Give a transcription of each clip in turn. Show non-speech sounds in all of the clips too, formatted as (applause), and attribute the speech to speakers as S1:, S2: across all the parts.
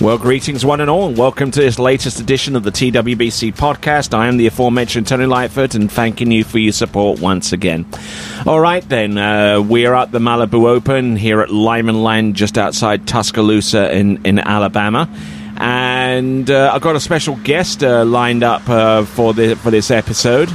S1: Well, greetings, one and all, and welcome to this latest edition of the TWBC podcast. I am the aforementioned Tony Lightfoot, and thanking you for your support once again. All right, then, uh, we are at the Malibu Open here at Lyman Land, just outside Tuscaloosa in, in Alabama. And uh, I've got a special guest uh, lined up uh, for, the, for this episode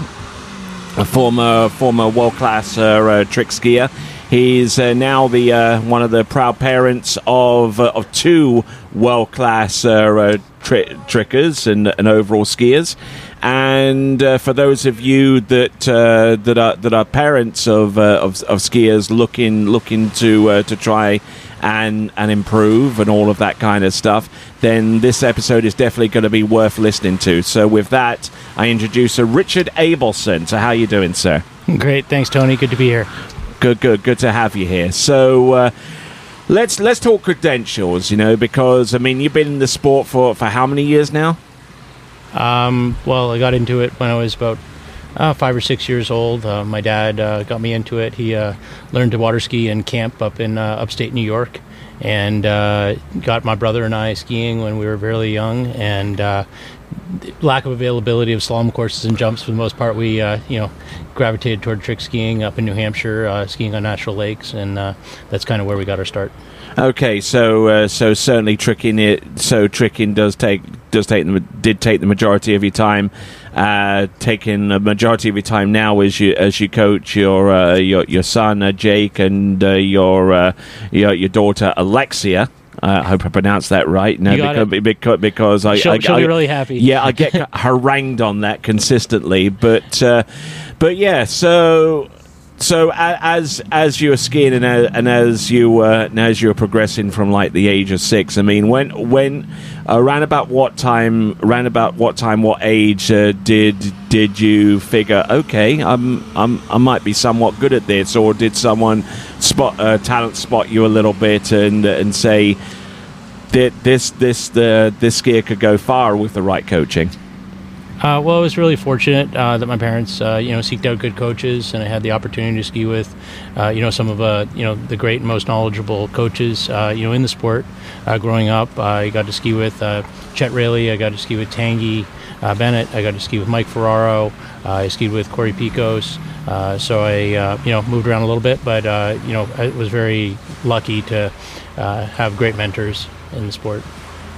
S1: a former former world class uh, uh, trick skier. He's uh, now the uh, one of the proud parents of uh, of two world class uh, tri- trickers and, and overall skiers. And for those of you that that are that are parents of of, of skiers looking looking to to try and and improve and all of that kind of stuff, then this episode is definitely going to be worth listening to. So with that, I introduce Richard Abelson. So how are you doing, sir?
S2: Great, thanks, Tony. Good to be here.
S1: Good, good, good to have you here. So. Uh, let's let's talk credentials, you know, because I mean you've been in the sport for, for how many years now?
S2: Um, well, I got into it when I was about uh, five or six years old. Uh, my dad uh, got me into it. He uh, learned to water ski in camp up in uh, upstate New York, and uh, got my brother and I skiing when we were fairly young. And lack of availability of slalom courses and jumps for the most part, we you know gravitated toward trick skiing up in New Hampshire, skiing on natural lakes, and that's kind of where we got our start.
S1: Okay, so uh, so certainly tricking it. So tricking does take does take the, did take the majority of your time. Uh, taking a majority of your time now as you as you coach your uh, your your son uh, Jake and uh, your, uh, your your daughter Alexia. I hope I pronounced that right.
S2: No, because,
S1: because, because I,
S2: she'll,
S1: I,
S2: she'll
S1: I,
S2: be really happy.
S1: Yeah, I (laughs) get harangued on that consistently, but uh, but yeah. So so as as you were skiing and as, and as you were and as you were progressing from like the age of six, I mean, when when around about what time, around about what time, what age uh, did did you figure? Okay, I'm, I'm I might be somewhat good at this, or did someone spot uh, talent spot you a little bit and and say that this this the this skier could go far with the right coaching?
S2: Uh, well, I was really fortunate uh, that my parents, uh, you know, seeked out good coaches, and I had the opportunity to ski with, uh, you know, some of uh, you know the great and most knowledgeable coaches, uh, you know, in the sport. growing up, I got to ski with Chet Raley. I got to ski with Tanguy Bennett. I got to ski with Mike Ferraro. I skied with Cory Pickos. so I, you know, moved around a little bit, but you know, I was very lucky to have great mentors in the sport.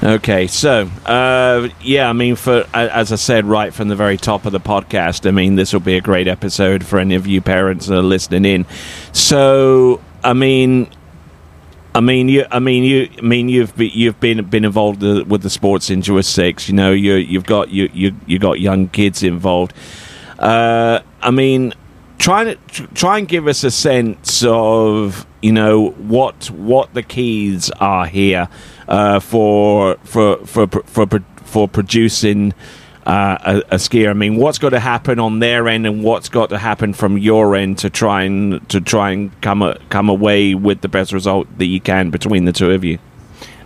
S1: Okay, so uh, yeah, I mean, for as I said right from the very top of the podcast, I mean, this will be a great episode for any of you parents that are listening in. So, I mean, I mean, you. I mean, you. I mean, you've be, you've been been involved with the sports since you were six. You know, you you've got you you you got young kids involved. Uh, I mean, try to try and give us a sense of you know what what the keys are here uh, for, for for for for producing uh, a, a, skier. I mean, what's got to happen on their end, and what's got to happen from your end to try and to try and come a, come away with the best result that you can between the two of you.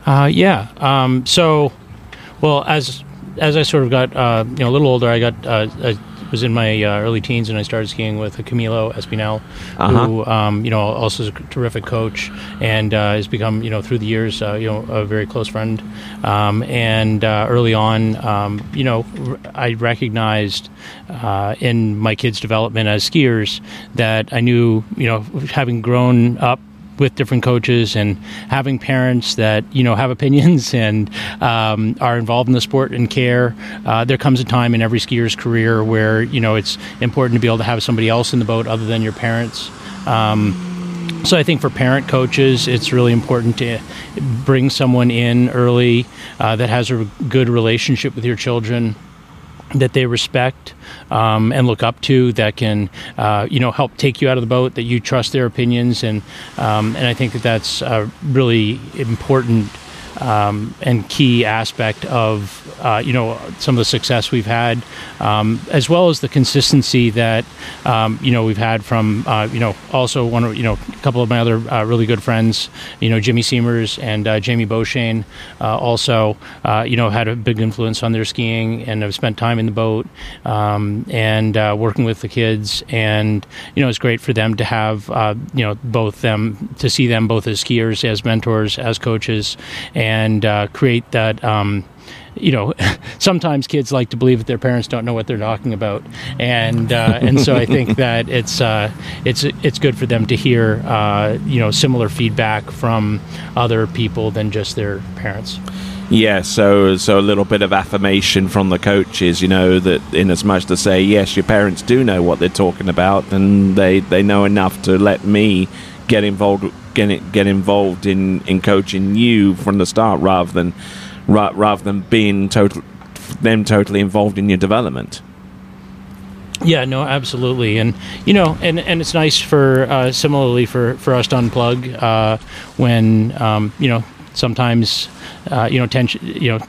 S2: Uh, yeah. Um, so, well, as as I sort of got uh, you know a little older, I got uh, a was in my uh, early teens and I started skiing with Camilo Espinal, uh-huh. who um, you know also is a terrific coach and uh, has become you know through the years uh, you know a very close friend. Um, and uh, early on, um, you know, I recognized uh, in my kids' development as skiers that I knew you know having grown up with different coaches and having parents that you know have opinions (laughs) and um, are involved in the sport and care. Uh, there comes a time in every skier's career where you know it's important to be able to have somebody else in the boat other than your parents. Um, so I think for parent coaches, it's really important to bring someone in early uh, that has a good relationship with your children that they respect um, and look up to that can uh, you know help take you out of the boat that you trust their opinions and um, and I think that that's uh, really important um, and key aspect of uh, you know some of the success we've had, um, as well as the consistency that um, you know we've had from uh, you know also one of you know a couple of my other uh, really good friends, you know Jimmy Siemers and uh, Jamie Beauchesne, uh, also uh, you know had a big influence on their skiing and have spent time in the boat um, and working with the kids, and you know it's great for them to have you know both them to see them both as skiers, as mentors, as coaches, and create that. Um, you know, (laughs) sometimes kids like to believe that their parents don't know what they're talking about, and uh, and so I think (laughs) that it's uh, it's it's good for them to hear uh, you know similar feedback from other people than just their parents.
S1: Yeah, so so a little bit of affirmation from the coaches, you know, that in as much as to say, yes, your parents do know what they're talking about, and they, they know enough to let me get involved get get involved in, in coaching you from the start, rather than rather than being total them totally involved in your development.
S2: Yeah, no, absolutely, and you know, and, and it's nice for uh, similarly for, for us to unplug uh, when um, you know sometimes uh, you know tension you know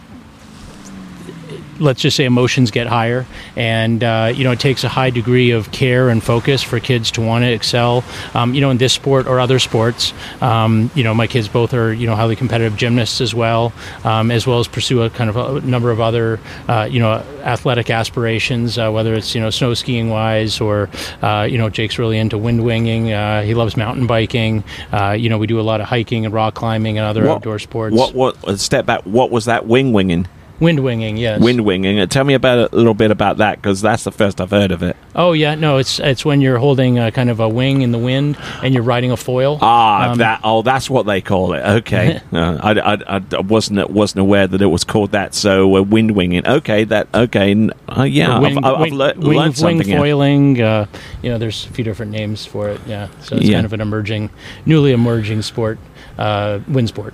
S2: let's just say emotions get higher, and uh, you know it takes a high degree of care and focus for kids to want to excel. Um, you know, in this sport or other sports, um, you know, my kids both are you know highly competitive gymnasts as well, um, as well as pursue a kind of a number of other uh, you know athletic aspirations, uh, whether it's you know snow skiing wise or uh, you know Jake's really into wind winging. Uh, he loves mountain biking. Uh, you know, we do a lot of hiking and rock climbing and other
S1: what,
S2: outdoor sports.
S1: What what step back? What was that wing winging?
S2: Wind winging, yes.
S1: Wind winging. Uh, tell me about a little bit about that because that's the first I've heard of it.
S2: Oh yeah, no, it's it's when you're holding a kind of a wing in the wind and you're riding a foil.
S1: Ah, um, that. Oh, that's what they call it. Okay, (laughs) uh, I, I, I, wasn't wasn't aware that it was called that. So uh, wind winging. Okay, that. Okay, uh, yeah,
S2: wing,
S1: I've, I've,
S2: wing,
S1: le-
S2: wing,
S1: learned something.
S2: Wing foiling. Uh, you know, there's a few different names for it. Yeah, so it's
S1: Yeah.
S2: kind of an emerging, newly emerging sport, uh, wind sport.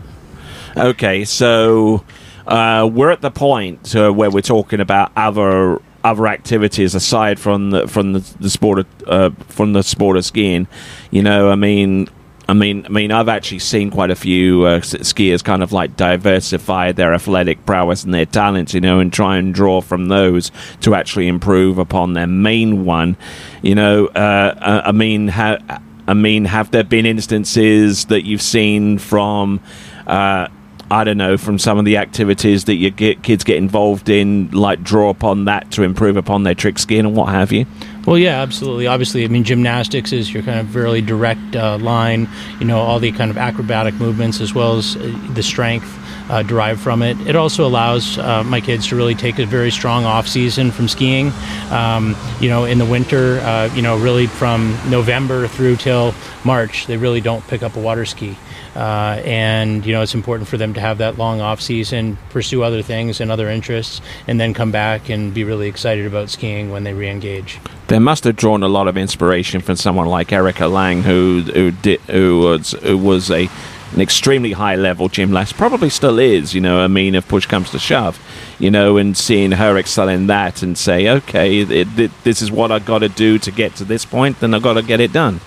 S1: Okay, so uh, we're at the point uh, where we're talking about other other activities aside from the from the, the sport of, uh, from the sport of skiing. You know, I mean. I mean, I mean, I've actually seen quite a few uh, skiers kind of like diversify their athletic prowess and their talents, you know, and try and draw from those to actually improve upon their main one. You know, uh, uh, I mean, ha- I mean, have there been instances that you've seen from? Uh, I don't know, from some of the activities that your kids get involved in, like draw upon that to improve upon their trick skiing and what have you.
S2: Well, yeah, absolutely. Obviously, I mean, gymnastics is your kind of really direct uh, line. You know, all the kind of acrobatic movements as well as uh, the strength uh, derived from it. It also allows uh, my kids to really take a very strong off season from skiing. Um, you know, in the winter, uh, you know, really from November through till March, they really don't pick up a water ski. Uh, and you know it's important for them to have that long off season, pursue other things and other interests, and then come back and be really excited about skiing when they re-engage.
S1: They must have drawn a lot of inspiration from someone like Erika Lang, who who did who was who was a an extremely high level gymnast, probably still is. You know, I mean, if push comes to shove, you know, and seeing her excel in that and say, okay, it, it, this is what I got to do to get to this point, then I got to get it done.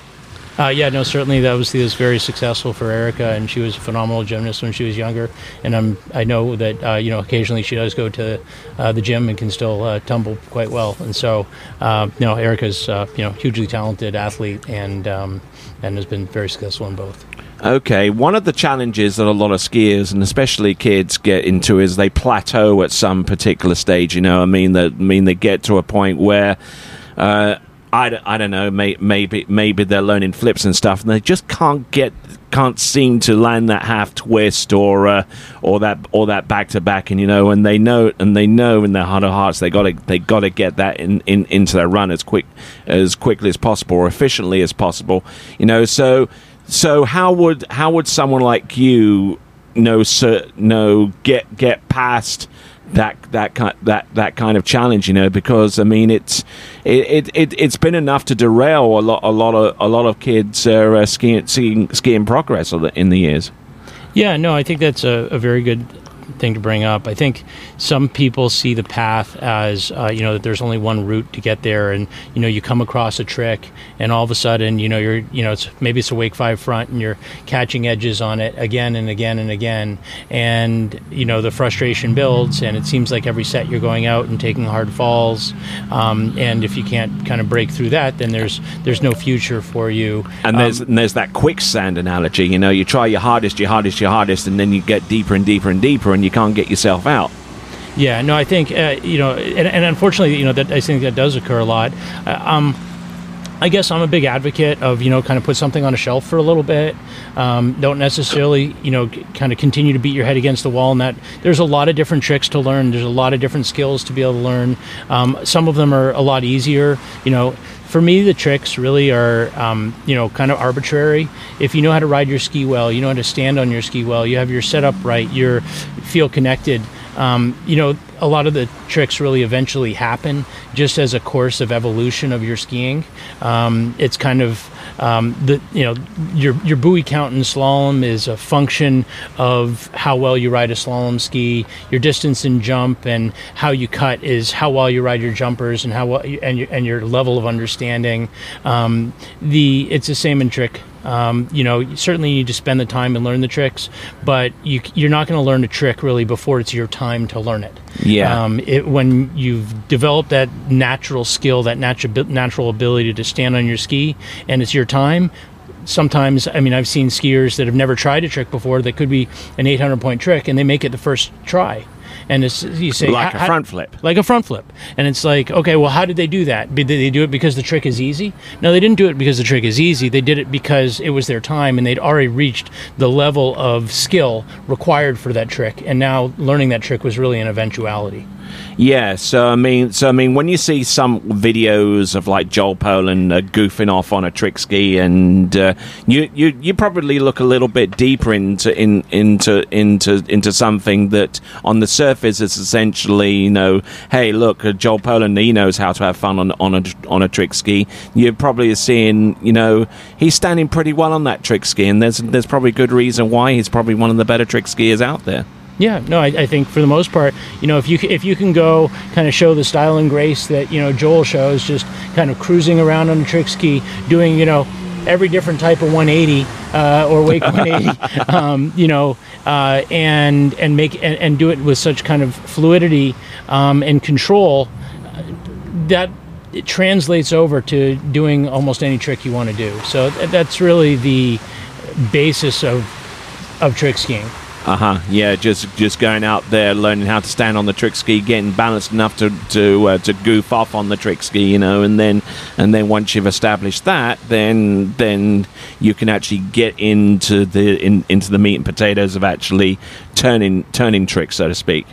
S2: Uh, yeah, no, certainly that was, was very successful for Erika, and she was a phenomenal gymnast when she was younger. And I'm, I know that uh, you know occasionally she does go to uh, the gym and can still uh, tumble quite well. And so, uh, you know, Erika's uh, you know hugely talented athlete and um, and has been very successful in both.
S1: Okay, one of the challenges that a lot of skiers and especially kids get into is they plateau at some particular stage. You know, I mean that I mean they get to a point where. I, don't- I don't know. May, maybe maybe they're learning flips and stuff, and they just can't get can't seem to land that half twist or uh, or that or that back to back. And you know, and they know and they know in their heart of hearts they got to they got to get that in, in into their run as quick as quickly as possible or efficiently as possible. You know, so so how would how would someone like you know cer- know get get past that that kind that that kind of challenge, you know, because I mean it's it, it, it it's been enough to derail a lot a lot of a lot of kids uh, skiing, skiing skiing progress in the years.
S2: Yeah, no, I think that's a, a very good thing to bring up. I think some people see the path as uh, you know that there's only one route to get there, and you know you come across a trick, and all of a sudden you know you're you know it's maybe it's a wake five front, and you're catching edges on it again and again and again, and you know the frustration builds, and it seems like every set you're going out and taking hard falls, um, and if you can't kind of break through that, then there's there's no future for you.
S1: And there's um, and there's that quicksand analogy. You know, you try your hardest, your hardest, your hardest, and then you get deeper and deeper and deeper, and you can't get yourself out.
S2: Yeah, no, I think uh, you know, and, and, unfortunately, you know, that I think that does occur a lot. Uh, um, I guess I'm a big advocate of you know kind of put something on a shelf for a little bit. Um, don't necessarily you know kind of continue to beat your head against the wall. And that there's a lot of different tricks to learn. There's a lot of different skills to be able to learn. Um, some of them are a lot easier. You know, for me, the tricks really are, um, you know, kind of arbitrary. If you know how to ride your ski well, you know how to stand on your ski well, you have your setup right, you feel connected. Um, you know, a lot of the tricks really eventually happen just as a course of evolution of your skiing. Um, it's kind of um, the you know your your buoy count in slalom is a function of how well you ride a slalom ski. Your distance in jump and how you cut is how well you ride your jumpers and how well you, and your, and your level of understanding. Um, the it's the same in trick um, you know, certainly you need to spend the time and learn the tricks, but you, are not going to learn a trick really before it's your time to learn it.
S1: Yeah.
S2: Um, it, when you've developed that natural skill, that natural natural ability to stand on your ski, and it's your time, sometimes i mean i've seen skiers that have never tried a trick before that could be an 800 point trick and they make it the first try and it's, you say
S1: like a front flip,
S2: like a front flip, and it's like, okay, well, how did they do that? Did they do it because the trick is easy? No, they didn't do it because the trick is easy. They did it because it was their time, and they'd already reached the level of skill required for that trick, and now learning that trick was really an eventuality.
S1: Yeah, so I mean, so I mean, when you see some videos of like Joel Poland uh, goofing off on a trick ski, and uh, you you you probably look a little bit deeper into in, into into into something that on the surface is essentially, you know, hey, look, Joel Poland he knows how to have fun on on a on a trick ski. You're probably seeing, you know, he's standing pretty well on that trick ski, and there's there's probably good reason why he's probably one of the better trick skiers out there.
S2: Yeah, no, I, I, think for the most part, you know, if you if you can go kind of show the style and grace that you know Joel shows, just kind of cruising around on a trick ski, doing you know every different type of 180 uh, or wake 180, (laughs) um, you know, uh, and and make and, and, do it with such kind of fluidity um, and control uh, that it translates over to doing almost any trick you want to do. So that's really the basis of of trick skiing.
S1: Uh huh. Yeah, just just going out there, learning how to stand on the trick ski, getting balanced enough to to uh, to goof off on the trick ski, you know, and then and then once you've established that, then then you can actually get into the in, into the meat and potatoes of actually turning turning tricks, so to speak.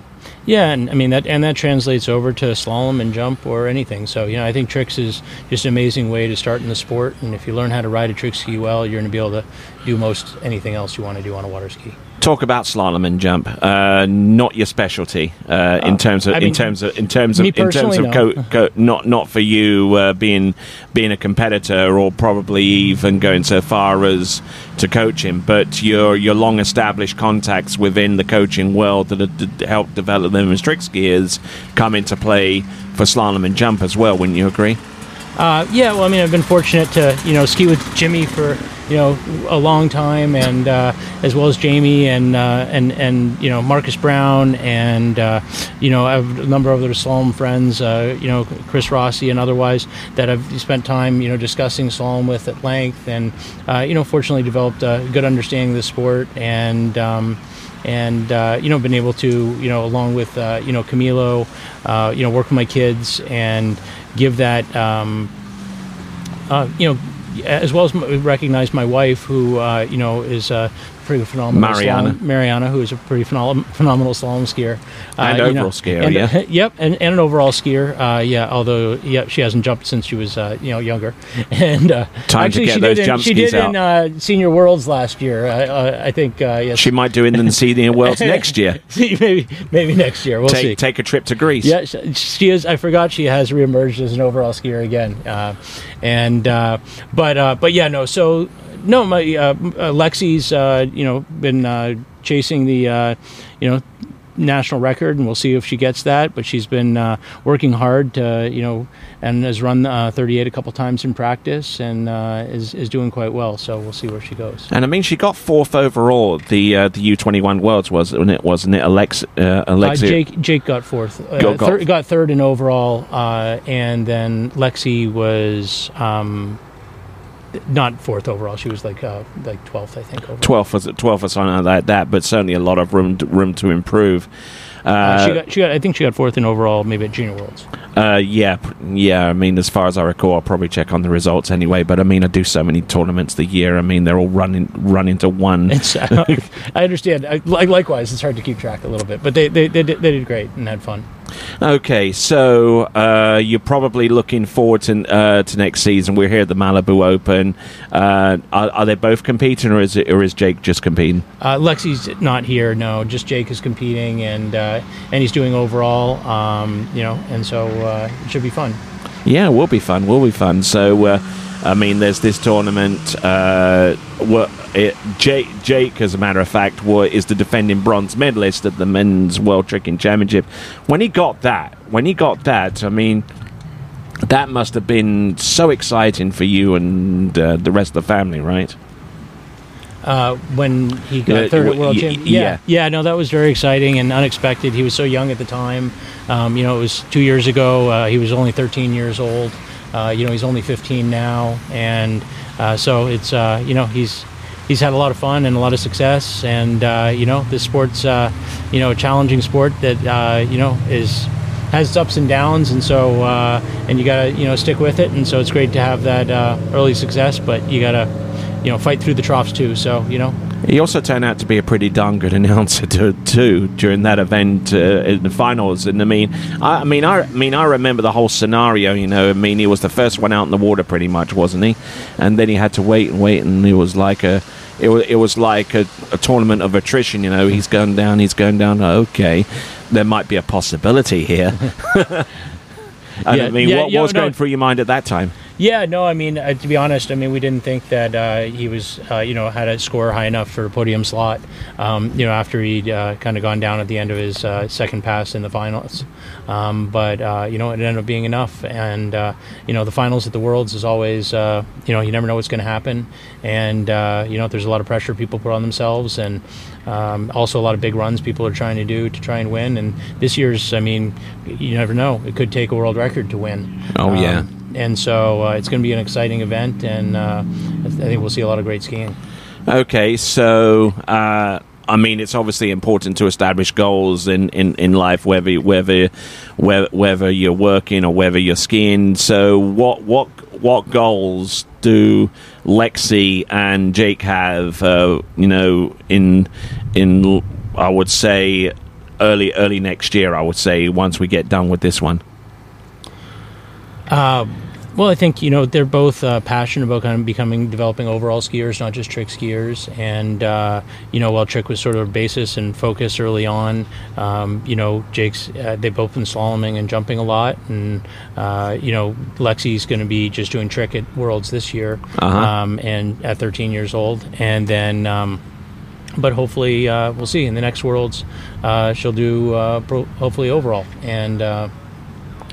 S2: Yeah, and I mean that, and that translates over to slalom and jump or anything. So you know, I think tricks is just an amazing way to start in the sport. And if you learn how to ride a trick ski well, you're going to be able to do most anything else you want to do on a water ski
S1: talk about slalom and jump. Uh, not your specialty uh, in uh, terms of I in mean, terms of in terms of in terms of co- co- not not for you uh, being being a competitor or probably even going so far as to coaching, but your your long established contacts within the coaching world that have helped develop them as trick skiers come into play for slalom and jump as well. Wouldn't you agree?
S2: Uh, yeah, well, I mean, I've been fortunate to you know ski with Jimmy for you know a long time, and uh, as well as Jamie and uh, and and you know Marcus Brown, and uh, you know I have a number of other slalom friends, uh, you know Chris Rossi and otherwise that I've spent time you know discussing slalom with at length, and uh, you know fortunately developed a good understanding of the sport and. Um, and uh, you know been able to you know along with uh, you know Camilo uh, you know work with my kids and give that um, uh, you know as well as recognize my wife who uh, you know is uh, pretty phenomenal.
S1: Mariana.
S2: Slalom, Mariana, who is a pretty phenomenal, phenomenal slalom skier.
S1: Uh, and overall know, skier,
S2: and,
S1: yeah. (laughs)
S2: yep, and, and an overall skier. Uh, yeah, although yeah, she hasn't jumped since she was uh, you know younger. (laughs) And uh,
S1: time
S2: actually,
S1: to get
S2: she
S1: those
S2: did in, She did in uh, Senior Worlds last year. I think yes.
S1: She might do in the (laughs) Senior Worlds next year.
S2: maybe maybe next year. We'll
S1: take,
S2: see.
S1: Take a trip to Greece.
S2: Yeah, she is. I forgot she has reemerged as an overall skier again. and but but yeah, no. So no, my uh, uh, Lexi's uh, you know been uh, chasing the uh, you know national record, and we'll see if she gets that. But she's been uh, working hard, to, you know, and has run uh, 38 a couple times in practice, and uh, is is doing quite well. So we'll see where she goes.
S1: And I mean, she got fourth overall. The uh, the U21 Worlds was when it wasn't it Alex uh, Alexia.
S2: Jake Jake got fourth.
S1: Got- got-
S2: thir- got third in overall, and then Lexi was. Um, not fourth overall. She was like uh, like twelfth, I think. Overall.
S1: 12th was 12th or something like that, but certainly a lot of room to, room to improve. Uh,
S2: Uh, she got she got I think she got fourth in overall, maybe at Junior Worlds.
S1: uh, yeah, yeah. I mean, as far as I recall, I'll probably check on the results anyway. But I mean, I do so many tournaments the year. I mean, they're all running run into one.
S2: Uh, (laughs) I understand. I, likewise, it's hard to keep track a little bit, but they they, they, did, they did great and had fun.
S1: Okay, so uh, you're probably looking forward to uh, to next season. We're here at the Malibu Open. Uh, are, are they both competing, or is it, or is Jake just competing?
S2: Uh, Lexi's not here. No, just Jake is competing, and uh, and he's doing overall. Um, you know, and so uh, it should be fun.
S1: Yeah, will be fun. Will be fun. So, uh, I mean, there's this tournament. Uh, what it, Jake, Jake, as a matter of fact, wa is the defending bronze medalist at the men's World Tricking Championship. When he got that, when he got that, I mean, that must have been so exciting for you and uh, the rest of the family, right?
S2: uh, when he got
S1: Yeah,
S2: third at World
S1: y-
S2: Yeah,
S1: yeah.
S2: yeah, no, that was very exciting and unexpected. He was so young at the time. Um, you know, it was two years ago. Uh, he was only 13 years old. Uh, you know, he's only 15 now, and uh, so it's uh, you know he's he's had a lot of fun and a lot of success. And uh, you know, this sport's uh, you know a challenging sport that uh, you know is has its ups and downs, and so and you gotta you know stick with it. And so it's great to have that early success, but you gotta you know fight through the troughs too. So you know
S1: He also turned out to be a pretty darn good (laughs) announcer to, too during that event uh, in the finals. And I mean, I, I mean, I, I mean, I remember the whole scenario. You know, I mean, he was the first one out in the water, pretty much, wasn't he? And then he had to wait and wait, and it was like a, it was, it was like a, a tournament of attrition. You know, he's going down, he's going down. Okay, there might be a possibility here. (laughs) I
S2: Yeah,
S1: mean,
S2: yeah,
S1: what,
S2: yeah,
S1: was
S2: no.
S1: going through your mind at that time?
S2: Yeah, no, I mean, uh, to be honest, I mean, we didn't think that uh, he was, uh, you know, had a score high enough for a podium slot. Um, you know, after he'd uh, kind of gone down at the end of his uh, second pass in the finals, um, but uh, you know, it ended up being enough. And uh, you know, the finals at the Worlds is always, uh, you know, you never know what's going to happen, and uh, you know, there's a lot of pressure people put on themselves, and um, also a lot of big runs people are trying to do to try and win. And this year's, I mean, you never know; it could take a world record to win.
S1: Oh, yeah.
S2: And so uh, it's going to be an exciting event, and uh, I think we'll see a lot of great skiing.
S1: Okay, so uh, I mean, it's obviously important to establish goals in, in, in life, whether whether whether whether you're working or whether you're skiing. So, what what what goals do Lexi and Jake have? Uh, you know, in in I would say early early next year. I would say once we get done with this one.
S2: Well, I think you know they're both uh, passionate about kind of becoming developing overall skiers, not just trick skiers. And uh, you know, while trick was sort of a basis and focus early on, um, you know, Jake's uh, they've both been slaloming and jumping a lot, and uh, you know, Lexi's going to be just doing trick at Worlds this year,
S1: Uh-huh.
S2: um, and at 13 years old, and then. Um, but hopefully, uh, we'll see in the next Worlds. Uh, she'll do uh, pro- hopefully overall, and uh,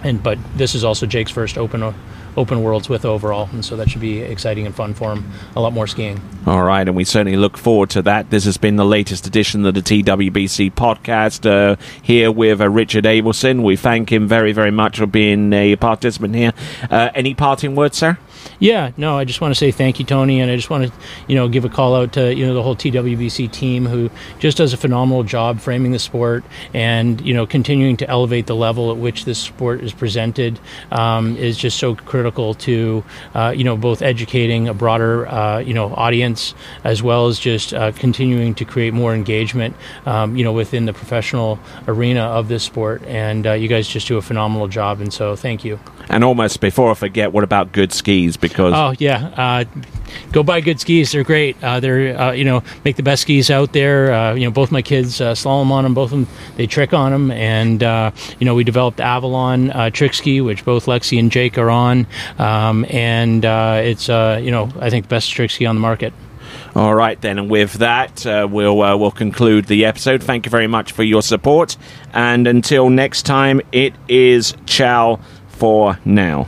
S2: and but this is also Jake's first open open worlds with overall, and so that should be exciting and fun for him. A lot more skiing.
S1: All right, and we certainly look forward to that. This has been the latest edition of the TWBC podcast uh, here with uh, Richard Abelson. We thank him very, very much for being a participant here. Uh, any parting words, sir?
S2: Yeah, no, I just want to say thank you, Tony, and I just want to, you know, give a call out to you know the whole TWBC team who just does a phenomenal job framing the sport and you know continuing to elevate the level at which this sport is presented um, is just so critical to uh, you know both educating a broader uh, you know audience as well as just uh, continuing to create more engagement um, you know within the professional arena of this sport. And uh, you guys just do a phenomenal job, and so thank you.
S1: And almost before I forget, what about Goode skis? Because
S2: Oh yeah, uh, go buy Goode skis. They're great. Uh, they're uh, you know make the best skis out there. Uh, you know both my kids uh, slalom on them. Both of them they trick on them, and uh, you know we developed Avalon uh, trick ski, which both Lexi and Jake are on, um, and uh, it's uh, you know I think the best trick ski on the market.
S1: All right, then, and with that, uh, we'll uh, we'll conclude the episode. Thank you very much for your support, and until next time, it is ciao for now.